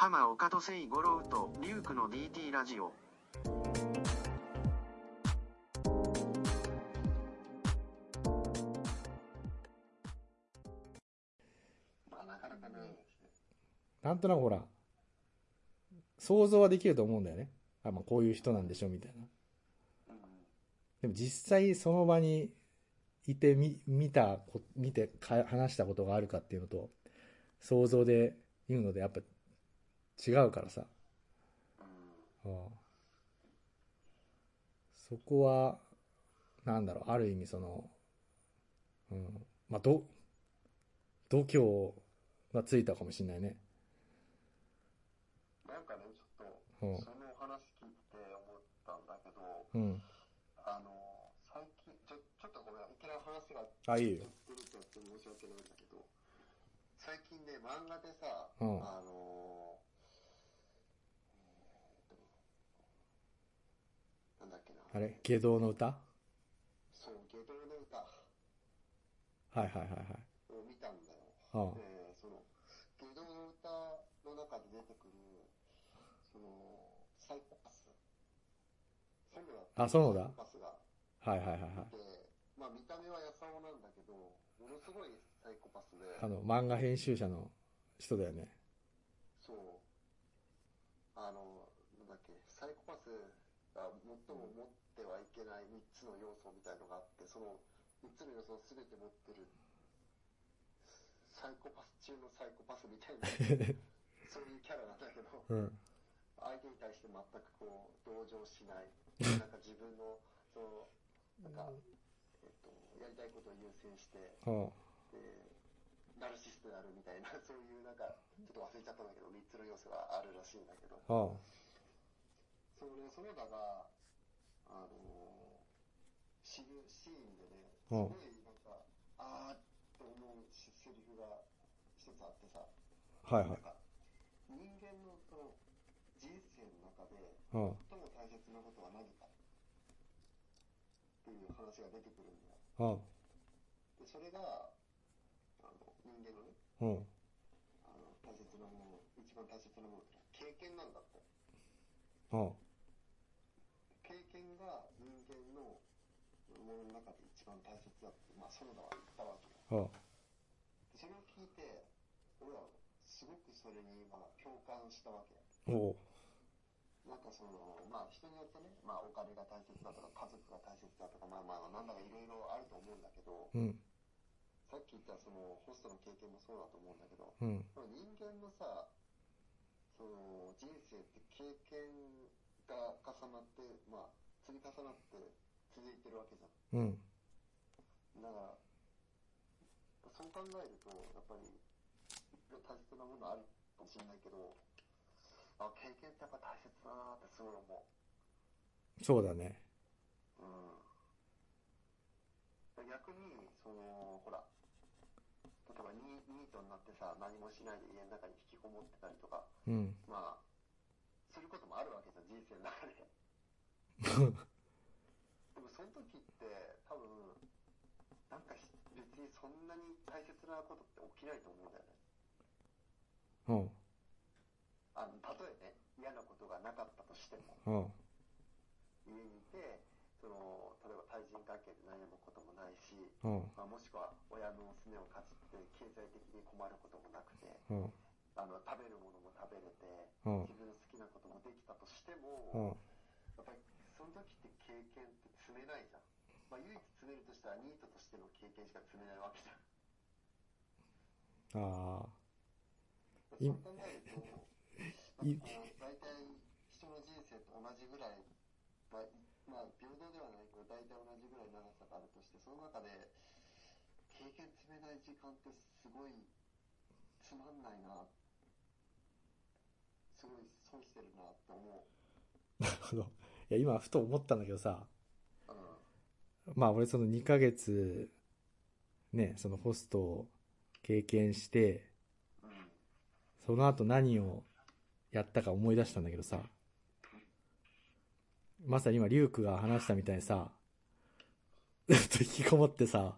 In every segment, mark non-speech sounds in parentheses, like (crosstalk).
浜岡と聖五郎とリュウクの DT ラジオ。まあ、なかな。んとなくほら、想像はできると思うんだよね。あ、まあこういう人なんでしょ、みたいな。でも実際その場にいてみ、見た、見てか話したことがあるかっていうのと、想像で言うのでやっぱ違うからさ。うん。うんそこは、なんだろう、ある意味その、うん、まあ、ど、度胸がついたかもしれないね。なんかね、ちょっうんと、その話聞いて思ったんだけど、うん。あの、最近、ちょ、ちょっとごめん、いきなり話が、あいいよ申し訳ないんだけど、最近ね、漫画でさ、うんあの、えーっとなんだっけな。あれ？下道の歌？そう、下道の歌はいはいはいはい。を見たんだよ。うんで、その、下道の歌の中で出てくる、その、サイコパス。あ園田サイコパスがはいはいはいはい。いて、まあ見た目はやさおなんだけど、ものすごいサイコパスで、あの、漫画編集者の人だよね。そう、あの、なんだっけ、サイコパスが最もてはいけない3つの要素みたいのがあって、その3つの要素を全て持ってる、サイコパス中のサイコパスみたいな、(laughs) そういうキャラなんだけど、うん。相手に対して全くこう、同情しない、なんか自分の、その、なんか、えっと、やりたいことを優先して、うん。でナルシストであるみたいな、そういうなんか、ちょっと忘れちゃったんだけど、3つの要素があるらしいんだけど、うん。それ、その他が、あのー、知るシーンでね、すうんごいなんか、あーって思うしセリフが一つあってさ、はいはい。なんか、人間のその人生の中で、うん。最も大切なことは何かっていう話が出てくるんだよ。うん。で、それが、あの、人間のね、うん。あの大切なもの、一番大切なものって経験なんだって。うん。経験が人間のものの中で一番大切だって、まあ、園田は言ったわけよ。うん。でそれを聞いて、俺はすごくそれに今共感したわけよ。おう。なんかその、まあ人によってね、まあお金が大切だとか家族が大切だとか、まあまあなんだかいろいろあると思うんだけど、うん。さっき言ったそのホストの経験もそうだと思うんだけど、うん。人間のさ、その人生って経験が重なって、まあ積み重なって続いてるわけじゃうん。ん。だから、そう考えると、やっぱり大切なものあるかもしれないけど、あ、経験ってやっぱ大切だなってすごい思そうだね。う。うん。逆に、その、ほら、例えばニニートになってさ、何もしないで家の中に引きこもってたりとか、うん。まあ、することもあるわけじゃん、人生の中で。(laughs) その時って、多分、なんかし別にそんなに大切なことって起きないと思うんだよね。うん。あの、たとえね、嫌なことがなかったとしても、うん。家にいて、その、例えば対人関係で悩むこともないし、うん。まあ、もしくは親のすねをかじって経済的に困ることもなくて、うん。あの、食べるものも食べれて、うん自分の好きなこともできたとしてうも、ん。やっぱりその時って経験って積めないじゃん。まあ唯一積めるとしたらニートとしての経験しか積めないわけじゃん。ああ。そいう考えると、大体人の人生と同じぐらい、まあ、まあ平等ではないけど大体同じぐらい長さがあるとして、その中で経験積めない時間ってすごいつまんないな、すごい損してるなって思 (laughs) なるほど。いや、今、ふと思ったんだけどさ。まあ俺その2ヶ月、ね、そのホストを経験して、うん。その後何をやったか思い出したんだけどさ、まさに今、リュウクが話したみたいにさ、ずっと引きこもってさ、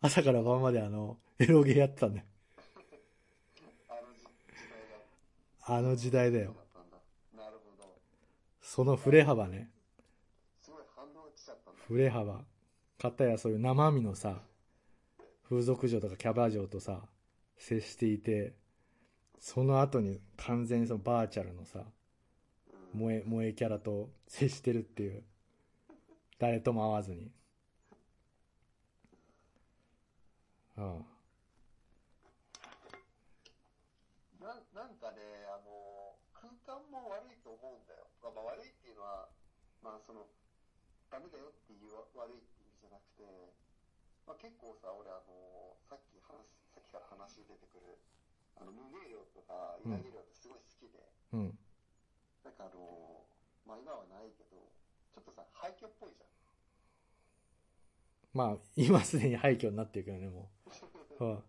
朝から晩まであの、エロゲーやってたんだよ。あの時時代だよ。なるほど。その振れ幅ね。すごい反応が来ちゃったんだ。振れ幅。かたやそういう生身のさ、風俗嬢とかキャバ嬢とさ、接していて、その後に完全にそのバーチャルのさ、萌え、萌えキャラと接してるっていう。誰とも会わずに。あななんかね、あの、空間も悪いと思うんだよ。まあ悪いっていうのは、まあその、ダメだよっていうわ悪いって意味じゃなくて、まあ結構さ、俺あの、さっき話、さっきから話に出てくる、あの、無名量とか稲毛量ってすごい好きで、あ。うん。なんかあの、まあ今はないけど、ちょっとさ、廃墟っぽいじゃん。まあ、今すでに廃墟になってるけどね、もう。は (laughs)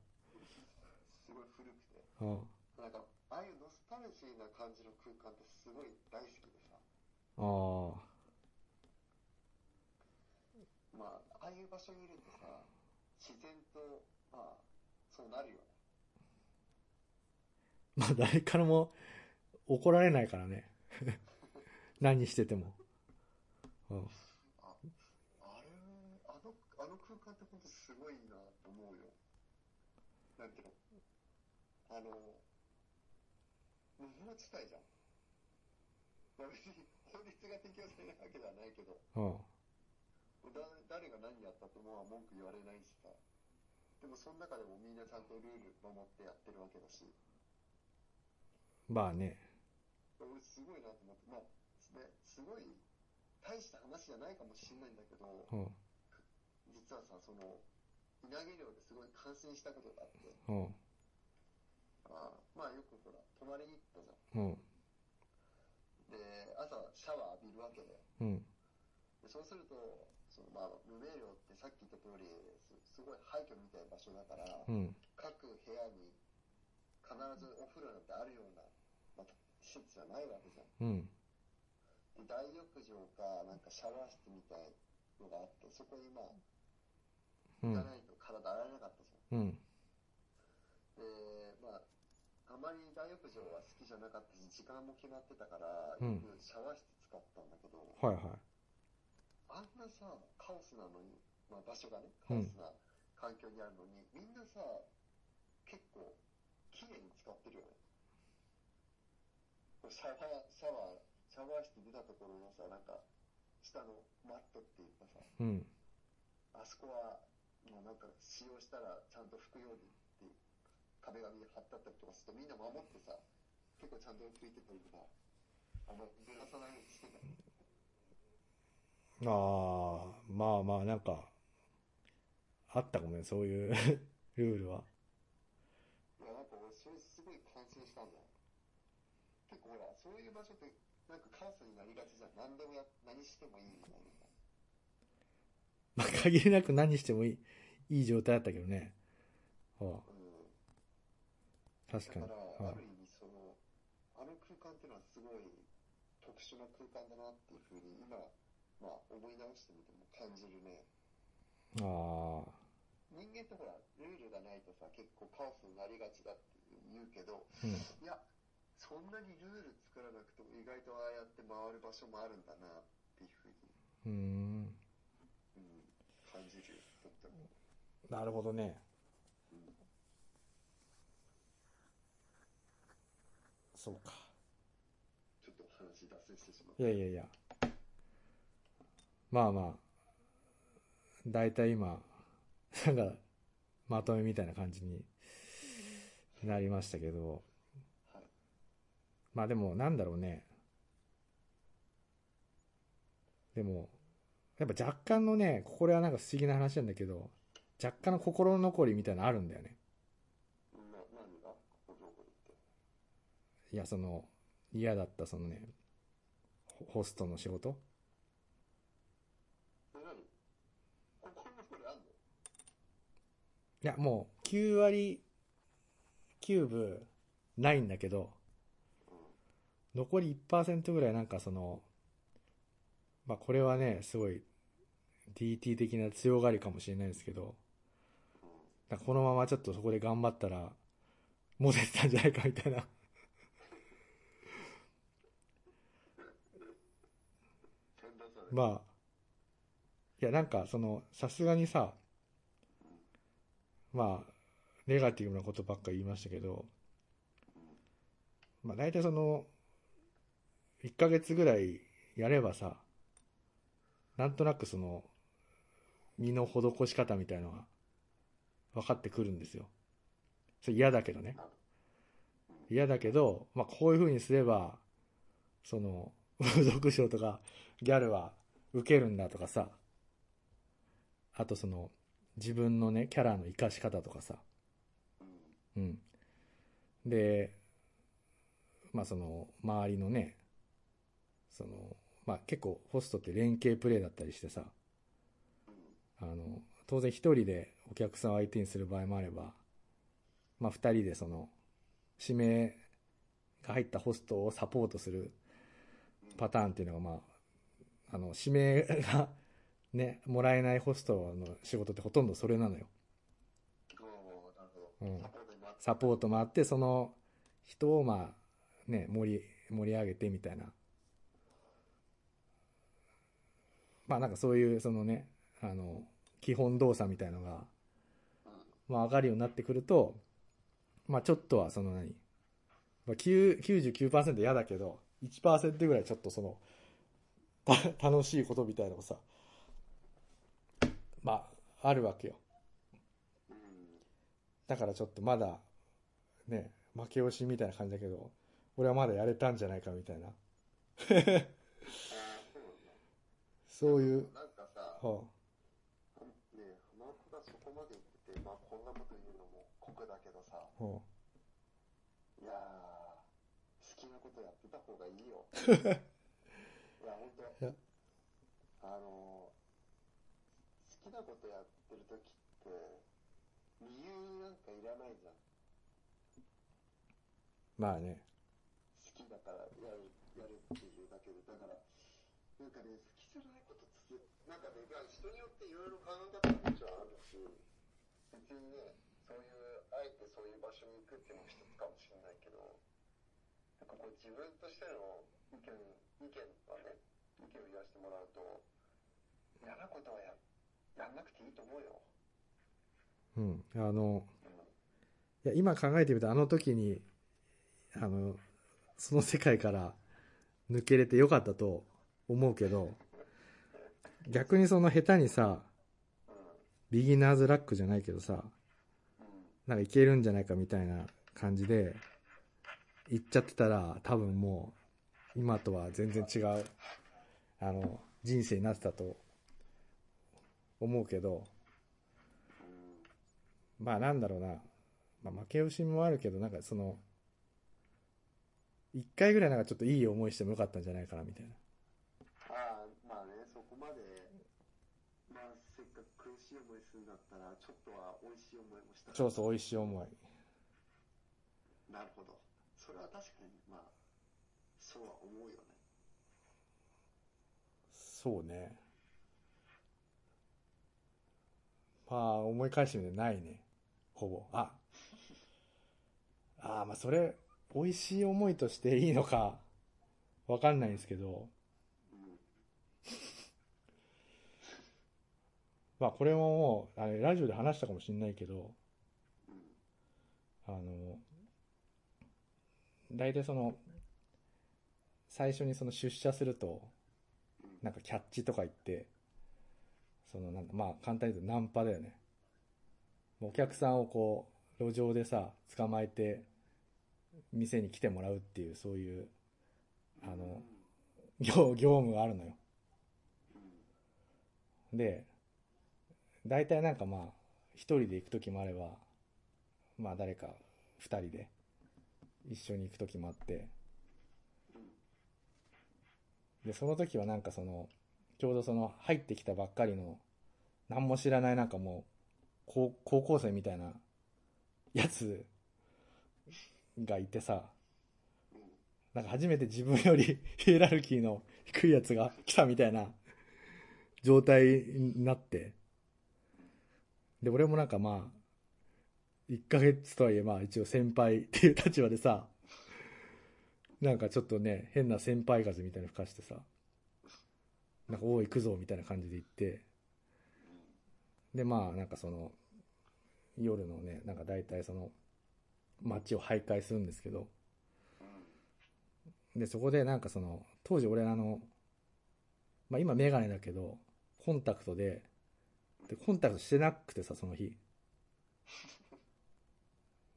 すごい古くて。あ、はなんか、ああいうノスタルジーな感じの空間ってすごい大好きでさ、あ。ああ。まあ、ああいう場所にいるとさ、自然と、まあ、そうなるよね。(laughs) まあ、誰からも怒られないからね。(laughs) 何してても。うん。あ、あれ、あの、あの空間って本当すごいなと思うよ。なんていうの？あの、無法地帯じゃん。まあ別に法律が適用されないわけではないけど、うん。だ誰が何やったってもう文句言われないしさ。でもその中でもみんなちゃんとルール守ってやってるわけだし、まあね。俺すごいなと思って、まあ、ね、すごい大した話じゃないかもしれないんだけど、うん。実はさ、その、稲毛漁ですごい感心したことがあって、うん。あまあよくほら、泊まりに行ったじゃん。うん。で、朝シャワー浴びるわけで。うん。でそうすると、まあ、無名寮ってさっき言った通りす、すごい廃墟みたいな場所だから、うん。各部屋に必ずお風呂なんてあるような、まあ、施設じゃないわけじゃん。うん。で大浴場か、なんかシャワー室みたいのがあって、そこにまあ、うん行か。ないと体洗えなかったじゃん。うん。で、まあ、あまり大浴場は好きじゃなかったし、時間も決まってたから、うんよくシャワー室使ったんだけど、はいはい。あんなさ、カオスなのに、まあ場所がね、カオスな環境にあるのに、みんなさ、結構、綺麗に使ってるよね。シャワー、シャワー、シャワー室出たところのさ、なんか、下のマットっていうかさ、うん。あそこは、もうなんか使用したらちゃんと拭くようにって壁紙貼ってあったりとかするとみんな守ってさ、結構ちゃんと拭いてたりとか、あんまずらさないようにしてた。ああ、まあまあ、なんか、あったかもね、そういう (laughs) ルールは。いや、なんか俺それすごい感心したんだよ。結構ほら、そういう場所ってなんかカオスになりがちじゃん。何でもや、何してもいいみたいな。まあ、限りなく何してもいい、いい状態だったけどね。はうん。あ、確かに。だから、はある意味その、あの空間っていうのはすごい特殊な空間だなっていうふうに今、まあ思い直してみても感じるね。あ、ああ、人間ってほら、ルールがないとさ、結構カオスになりがちだって言うけど、うん。いや、そんなにルール作らなくても意外とああやって回る場所もあるんだなっていうふうに、うーん。うん、感じるよ、とっても。なるほどね。うんそうか。ちょっと話脱線してしまっいやいやいや。まあまあ。だいたい今、なんか、まとめみたいな感じになりましたけど。まあでも、なんだろうね。でも、やっぱ若干のね、これはなんか不思議な話なんだけど、若干の心残りみたいなのあるんだよね。いや、その、嫌だったそのね、ホホストの仕事や、もう、9割、キューブ、ないんだけど、残り1%ぐらいなんかその、まあ、これはね、すごい、DT 的な強がりかもしれないですけど、このままちょっとそこで頑張ったら、モテてたんじゃないかみたいな。(laughs) まあ、いやなんかその、さすがにさ、まあ、ネガティブなことばっか言いましたけど、まあ、大体その、1ヶ月ぐらいやればさ、なんとなくその、身の施し方みたいのが分かってくるんですよ。それ嫌だけどね。嫌だけど、まあ、こういう風にすれば、その、(laughs) 読書とかギャルは受けるんだとかさ、あとその、自分のね、キャラの活かし方とかさ、うん。で、まあその、周りのね、その、まあ結構ホストって連携プレイだったりしてさ、あの、当然一人でお客さんを相手にする場合もあれば、まあ二人でその、指名が入ったホストをサポートするパターンっていうのがまあ、あの、指名がね、もらえないホストの仕事ってほとんどそれなのよ。サポートもあって、その人をまあ、ね、盛り、盛り上げてみたいな。まあなんかそういう、そのね、あの、基本動作みたいのが、まあ上がるようになってくると、まあちょっとはその何、まあ、9 99%嫌だけど、1%ぐらいちょっとその、た (laughs) 楽しいことみたいなのがさ、まあ、あるわけよ。うん。だからちょっとまだ、ね、負け惜しみたいな感じだけど、俺はまだやれたんじゃないかみたいな。そういう、なんかさ、はね浜子がそこまで言ってて、まあこんなこと言うのも酷だけどさ、いやー、好きなことやってた方がいいよ。(laughs) いや、ほんといや、あのー、好きなことやってる時って、理由なんかいらないじゃん。まあね。好きだからやる、やるっていうだけで、だから、なんかね、好きじゃないことつなんかね、まあ人によっていろいろ考え方ももちろんあるし、別にね、そういう、あえてそういう場所に行くっていうのも一つかもしれないけど、なんかこう自分としての意見、意見はね、意見を言わせてもらうと、嫌なことはや、やんなくていいと思うよ。うん。あの、うん。いや、今考えてみたらあの時に、あの、その世界から抜けれてよかったと思うけど、逆にその下手にさ、ビギナーズラックじゃないけどさ、なんかいけるんじゃないかみたいな感じで、行っちゃってたら、多分もう、今とは全然違う、あの、人生になってたと思うけど、まあなんだろうな、まあ負け惜しみもあるけど、なんかその、一回ぐらいなんかちょっといい思いしてもよかったんじゃないかなみたいな。ああ、まあね、そこまで、まあ、せっかく苦しい思いするんだったら、ちょっとは美味しい思いもしたらそうそう、美味しい思い。なるほど。それは確かに、まあ、そうは思うよね。そうね。まあ、思い返してみてないね。ほぼ。あ。ああ、まあそれ、美味しい思いとしていいのか、わかんないんですけど、(laughs) まあこれももう、あれ、ラジオで話したかもしれないけど、うん。あの、大体その、最初にその出社すると、なんかキャッチとか言って、そのなんだ、まあ簡単に言うとナンパだよね。お客さんをこう、路上でさ、捕まえて、店に来てもらうっていう、そういう、あの、業、業務があるのよ。で、大体なんかまあ、一人で行くときもあれば、まあ誰か二人で一緒に行くときもあって、で、その時はなんかその、ちょうどその入ってきたばっかりの、何も知らないなんかもう、高校生みたいなやつがいてさ、なんか初めて自分よりヒエラルキーの低いやつが来たみたいな状態になって、で、俺もなんかまあ、1ヶ月とはいえまあ一応先輩っていう立場でさ、なんかちょっとね、変な先輩風みたいな吹かしてさ、なんか、おう行くぞ、みたいな感じで行って、で、まあ、なんかその、夜のね、なんか大体その、街を徘徊するんですけど、で、そこでなんかその、当時俺あの、まあ今メガネだけど、コンタクトで、で、コンタクトしてなくてさ、その日。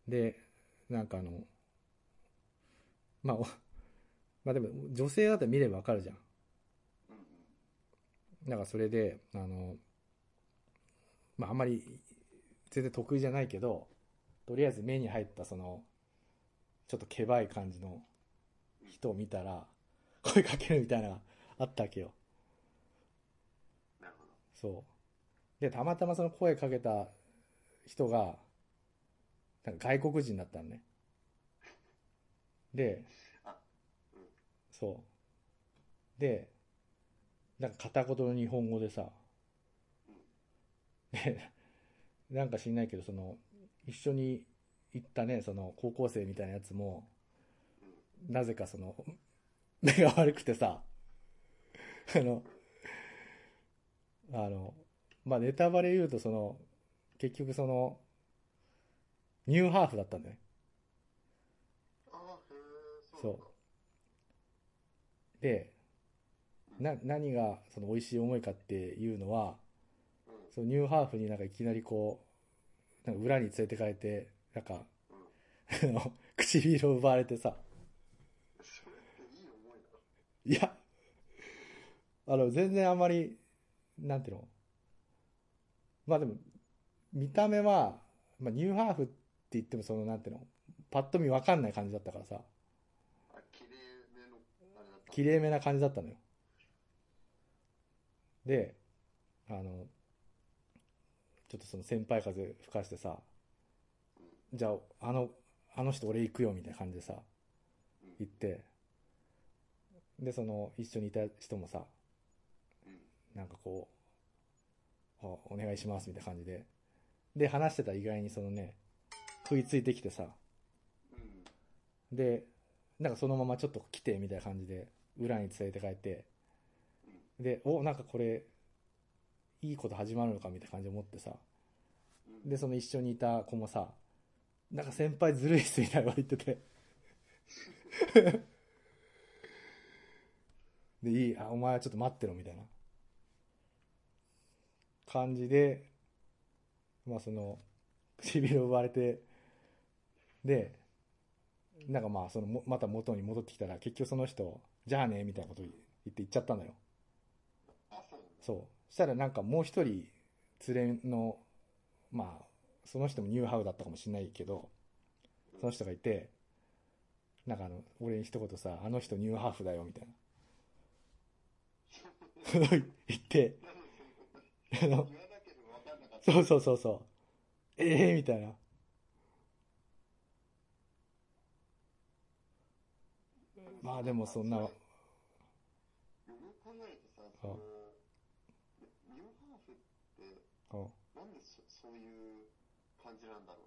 で、なんかあの、まあ、まあでも、女性だったら見ればわかるじゃ。んだからそれで、あの、まああんまり全然得意じゃないけど、とりあえず目に入ったその、ちょっとけばい感じの人を見たら、声かけるみたいなのがあったわけよ。なるほど。そう。で、たまたまその声かけた人が、なんか外国人だったのね。で (laughs) そう。で、なんか片言の日本語でさ、で、(laughs) なんか知んないけど、その、一緒に行ったね、その高校生みたいなやつも、なぜかその、目が悪くてさ、あの、あの、まあ、ネタバレ言うとその、結局その、ニューハーフだったんだよね。ああ、へえ、そうそう。で、な、何がその美味しい思いかっていうのは、うん。うん。そのニューハーフになんかいきなりこう、なんか裏に連れてかれて、なんか、(laughs) あの、唇を奪われてさ、いや、あの、全然あんまり、なんていうの？まあでも、見た目は、まあニューハーフって言ってもその、なんていうの？パッと見わかんない感じだったからさ、あ、綺麗めの、あれだった。綺麗めな感じだったのよ。で、あの、ちょっとその先輩風吹かしてさ、じゃあ、あの、あの人俺行くよみたいな感じでさ、行って、で、その一緒にいた人もさ、なんかこう、お願いしますみたいな感じで、で、話してた意外にそのね、食いついてきてさ、で、なんかそのままちょっと来てみたいな感じで、裏に連れて帰って、で、お、なんかこれ、いいこと始まるのかみたいな感じで思ってさ、で、その一緒にいた子もさ、なんか先輩ずるいっすみたいなこと言ってて。(laughs) で、いい、あ、お前はちょっと待ってろみたいな感じで、まあその、唇を奪われて、で、なんかまあその、また元に戻ってきたら、結局その人、じゃあね、みたいなこと言って行っちゃった。んだよ。そう。したらなんかもう一人連れの、まあ、その人もニューハウだったかもしれないけど、その人がいて、なんかあの、俺に一言さ、あの人ニューハーフだよ、みたいな。言って、あの、そうそうそうそう。ええー、みたいな。まあでもそんな、よく考えるとさ、その、ニューハーフなんでそそういう感じなんだろう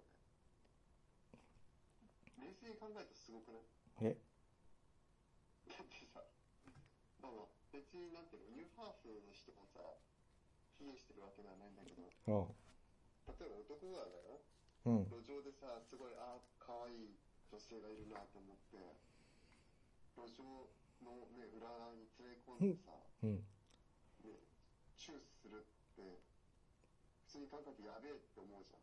ね。冷静に考えるとすごくない？え？だってさ、まあまあ、別になんていうの、ニューハーフの人がさ、卑下してるわけではないんだけど、うん。例えば男がだよ、うん。路上でさ、すごい、ああ、可愛い女性がいるなと思って、路上のね、裏側に連れ込んでさ、うん。ね、チューするって、普通に考えてやべえって思うじゃん。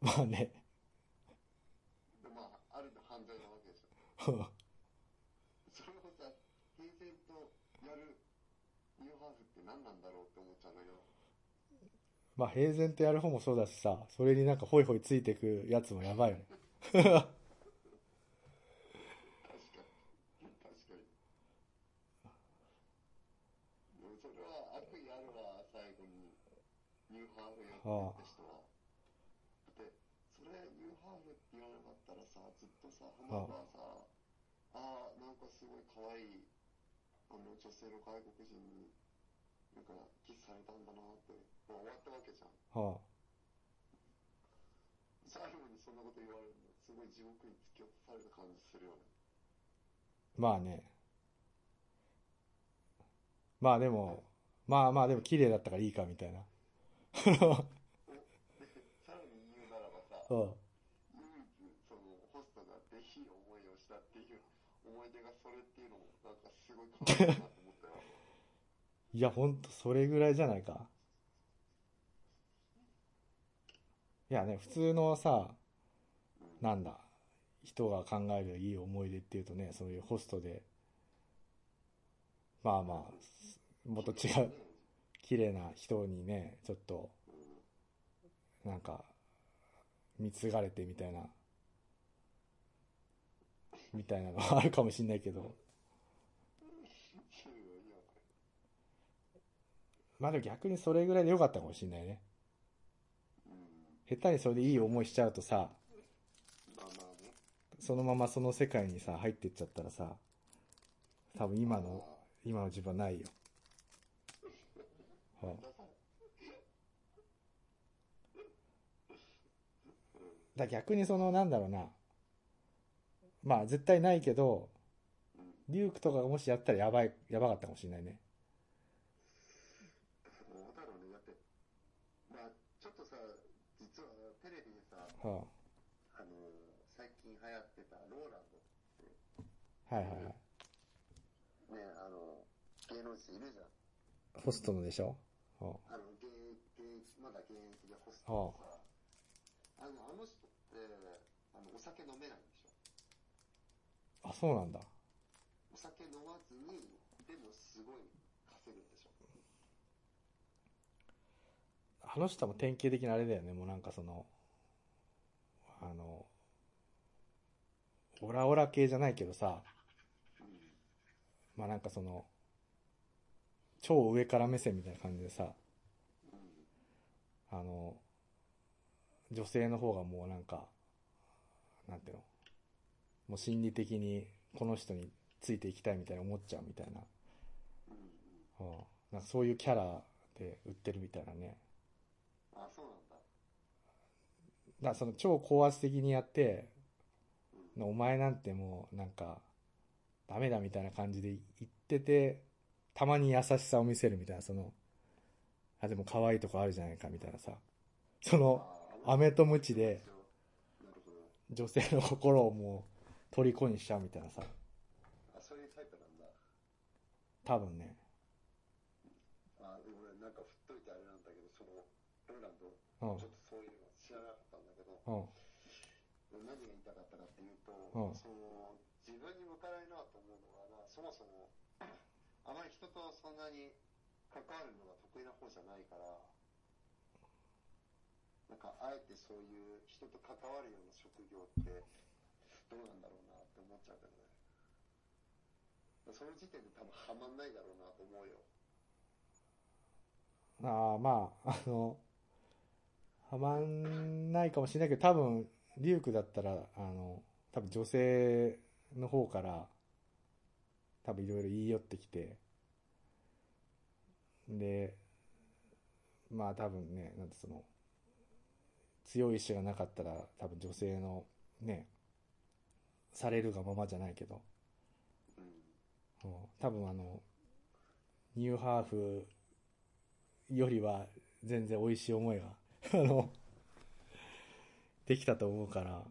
まあね。で、まあ、ある意味犯罪なわけでしょ。それをさ、平然とやるニューハーフって何なんだろうって思っちゃうんだけど。まあ平然とやる方もそうだしさ、それになんかホイホイついてくやつもやばいよね。確かに。確かに。それは悪意あるわ、最後に。ニューハーフやってた人は。だって、それニューハーフって言わなかったらさ、ずっとさ、花がさ、ああ、なんかすごい可愛い、あの女性の外国人に、なんかキスされたんだなって、まあ、終わったわけじゃん。は最後にそんなこと言われるの、すごい地獄に突き落とされた感じするよね。まあね。まあでも、まあまあでも綺麗だったからいいかみたいな。さらに言うならばさ、うん。唯一そのホストがでいい思いをしたっていう思い出がそれっていうのもなんかすごい可愛いなと思ったよ。いや、ほんと、それぐらいじゃないか。いやね、普通のさ、なんだ、人が考えるいい思い出っていうとね、そういうホストで、まあまあ、もっと違う、綺麗な人にね、ちょっと、なんか、貢がれてみたいな、みたいなのはあるかもしんないけど、まあでも逆にそれぐらいで良かったかもしんないね。下手にそれでいい思いしちゃうとさ、そのままその世界にさ、入ってっちゃったらさ、多分今の、今の自分はないよ。はあだ逆にその、なんだろうな。まあ絶対ないけど、リュークとかがもしやったらやばい、やばかったかもしれないね。どうだろうね。だって、まあちょっとさ、実はテレビでさ、はあの最近流行ってたローランドあ、はいはいはい。ね、あの、芸能人いるじゃん。ホストのでしょ？はあの、現役、まだ現役でホストでさ、あの、あの人って、あの、お酒飲めないんでしょ？あ、あ、そうなんだ。お酒飲まずに、でもすごい稼ぐんでしょ？あの人も典型的なあれだよね。もうなんかその、あの、オラオラ系じゃないけどさ、まあなんかその、超上から目線みたいな感じでさ、あの、女性の方がもうなんか、なんていうの、もう心理的にこの人についていきたいみたいな思っちゃうみたいな、うん、なんかそういうキャラで売ってるみたいなね。あ、そうなんだ。だその超高圧的にやって、お前なんてもうなんか、ダメだみたいな感じで言ってて、たまに優しさを見せるみたいな、その、あ、でも可愛いとこあるじゃないかみたいなさ、その、あ飴とムチで。女性の心をもう虜にしちゃうみたいなさ、あ、そういうタイプなんだ。多分ね、あ、でも俺なんか振っといてあれなんだけど、その、ローランド、うん。ちょっとそういうの知らなかったんだけど、うん、何が言いたかったかっていうと、うん。その自分に向かないなと思うのはなそもそもあまり人とそんなに関わるのが得意な方じゃないからなんかあえてそういう人と関わるような職業ってどうなんだろうなって思っちゃうけどね。その時点で多分ハマんないだろうなと思うよ。ああ、まあ、あの、はまんないかもしれないけど、多分、リュウクだったら、あの、多分女性の方から、多分いろいろ言い寄ってきて、で、まあ多分ね、なんてその、強い意志がなかったら、多分女性の、ね、されるがままじゃないけど、うん。うん。多分あの、ニューハーフよりは全然美味しい思いが、(laughs) あの、できたと思うから、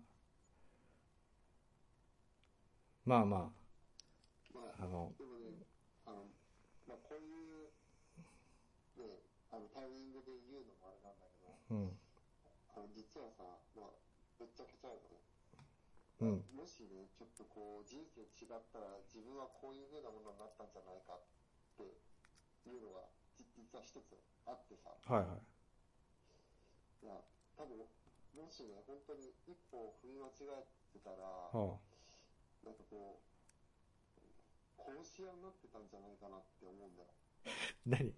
まあままあ、あの、でもね、あの、まあ、こういう、ね、あの、タイミングで言うのもあれなんだけど、うん、あの、実はさ、まあ、ぶっちゃけちゃうとね、うん、もしね、ちょっとこう、人生違ったら、自分はこういう風なものになったんじゃないかっていうのが、じ実は一つあってさ、はいはい。いや、多分、もしね、本当に一歩踏み間違えてたら、はなんかこう、殺し屋になってたんじゃないかなって思うんだよ。あ、(laughs) 何？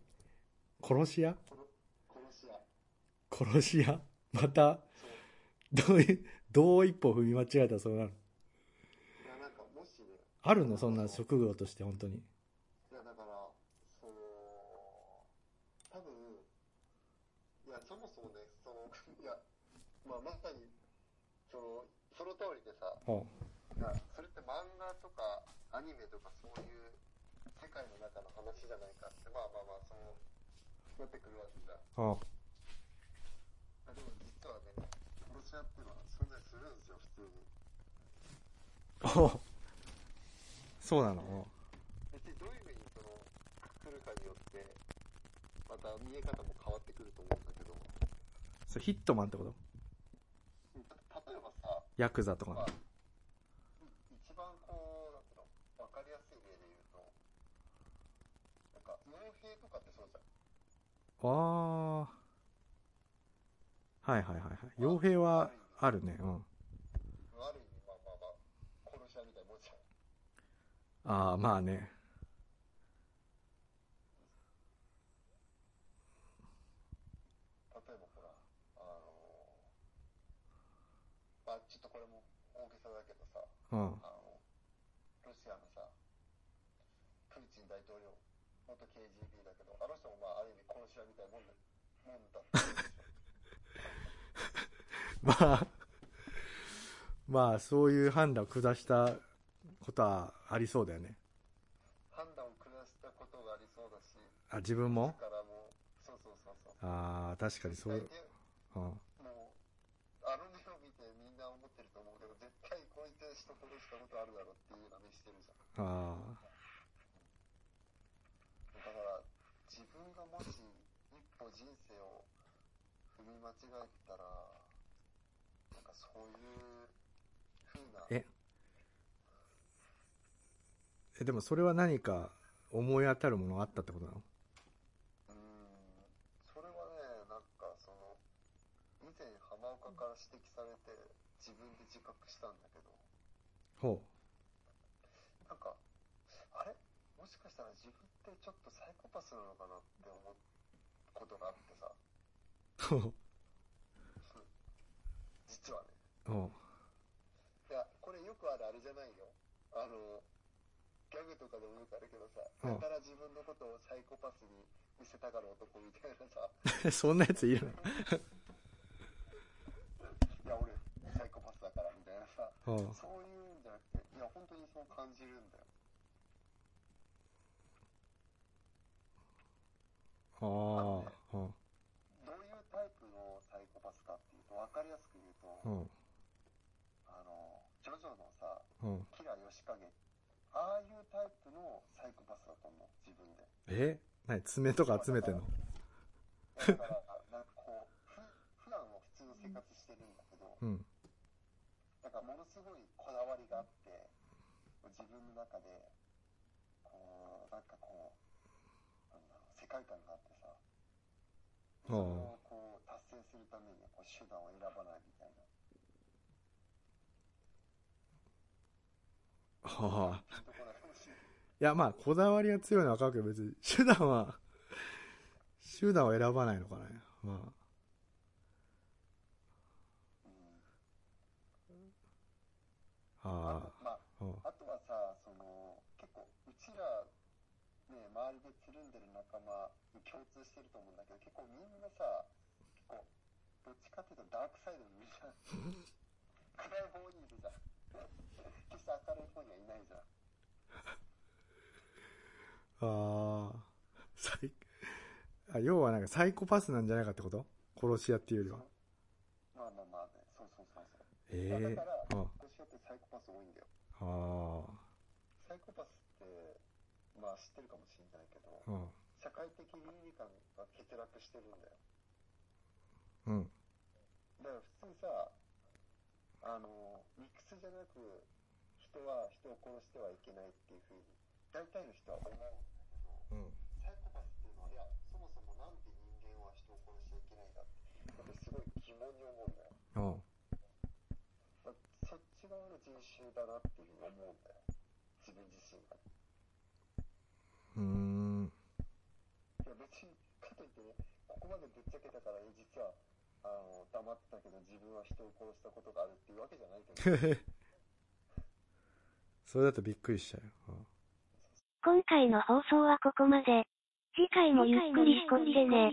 殺し屋？殺殺し屋。殺し屋？また？どういう、どう一歩踏み間違えたらそうなるいや、なんかもしね、あるの？そんな職業として本当に。いや、だから、その、多分、いや、そもそもね、その、(laughs) いや、まあ、まさに、その、その通りでさ、はいや、それって漫画とかアニメとかそういう世界の中の話じゃないかって、まあまあまあ、そうなってくるわけじゃん。ああでも実はね、殺し屋ってのは存在するんですよ、普通に。お (laughs) そうなの？別にどういうふうにその、来るかによって、また見え方も変わってくると思うんだけど、それヒットマンってこと？例えばさ、ヤクザとかの。まあ、一番こう、なんていうの、わかりやすい例で言うと、なんか、傭兵とかってそうじゃん。ああはいはいはいはい。傭兵はあるね。うん。ある意味、まあまあまあ、殺し屋みたいなもんじゃん。ああまあね。例えばほら、あのまあ、ちょっとこれも大げさだけどさ、うんあの、ロシアのさ、プーチン大統領、元 KGB だけど、あの人もまあ、あみたいなもんで、もんだったんでしょ。まあまあそういう判断を下したことはありそうだよね判断を下したことがありそうだし、あ自分も？だからもう、そうそうそうそう。ああ確かにそううんもう、あの目を見てみんな思ってると思うけど、絶対こいつしたことあるだろうっていうような目してるじゃん。あだから、自分がもし一歩人生を踏み間違えてたら、なんかそういう風な、え。えでもそれは何か思い当たるものがあったってことなの？うーん、それはね、なんかその、以前浜岡から指摘されて自分で自覚したんだけど、ほなんか、あれ？もしかしたら自分ってちょっとサイコパスなのかな？ことがあってさ、(laughs) 実はね。ほいや、これよくあるあれじゃないよ。あの、ギャグとかでもよくあるけどさ、う。んやたら自分のことをサイコパスに見せたがる男みたいなさ、う (laughs) そんなやついる (laughs) いや、俺、サイコパスだからみたいなさ、そういうんじゃなくて、いや、本当にそう感じるんだよ。ああうんどういうタイプのサイコパスかっていうと、わかりやすく言うと、うん。あの、ジョジョのさ、うん。キラヨシカゲ、ああいうタイプのサイコパスだと思う、自分で。え？何？爪とか集めてんの？だから、なんかこう、ふ普段は普通の生活してるんだけど、うん。だからものすごいこだわりがあって、自分の中で、こう、なんかこう、なんだろう、世界観があってさ、それをこう、達成するためにこう手段を選ばないみたいな。はあい。やまあこだわりが強いのは分かるけど別に手段は手段を選ばないのかねまあああとまあ、あとはさ、その、結構、うちら、ね、周りでつるんでる仲間共通してると思うんだけど、結構みんなさ、結構、どっちかっていうとダークサイドにいるじゃん。(laughs) 暗い方にいるじゃん。決して明るい方にはいないじゃん。(laughs) ああサイあ要はなんかサイコパスなんじゃないかってこと？殺し屋っていうよりはまあまあまあね、そうそうそうそう。ええだから、あ私ってサイコパス多いんだよ。あサイコパスって、まあ知ってるかもしれないけど、あうん社会的倫理観が欠落してるんだよ。うんだから普通さ、あの、理屈じゃなく、人は人を殺してはいけないっていうふうに、大体の人は思うんだけど、うんサイコパスっていうのは、いや、そもそもなんで人間は人を殺しちゃいけないんだって、私すごい疑問に思うんだよ。うんまあそっち側の人種だなっていうふうに思うんだよ。自分自身が。うーんいや別に、かといってね、ここまでぶっちゃけたから、え実は、あの、黙ってたけど自分は人を殺したことがあるっていうわけじゃないけど、それだとびっくりしちゃうよ、うん今回の放送はここまで。次回もゆっくりしこってね。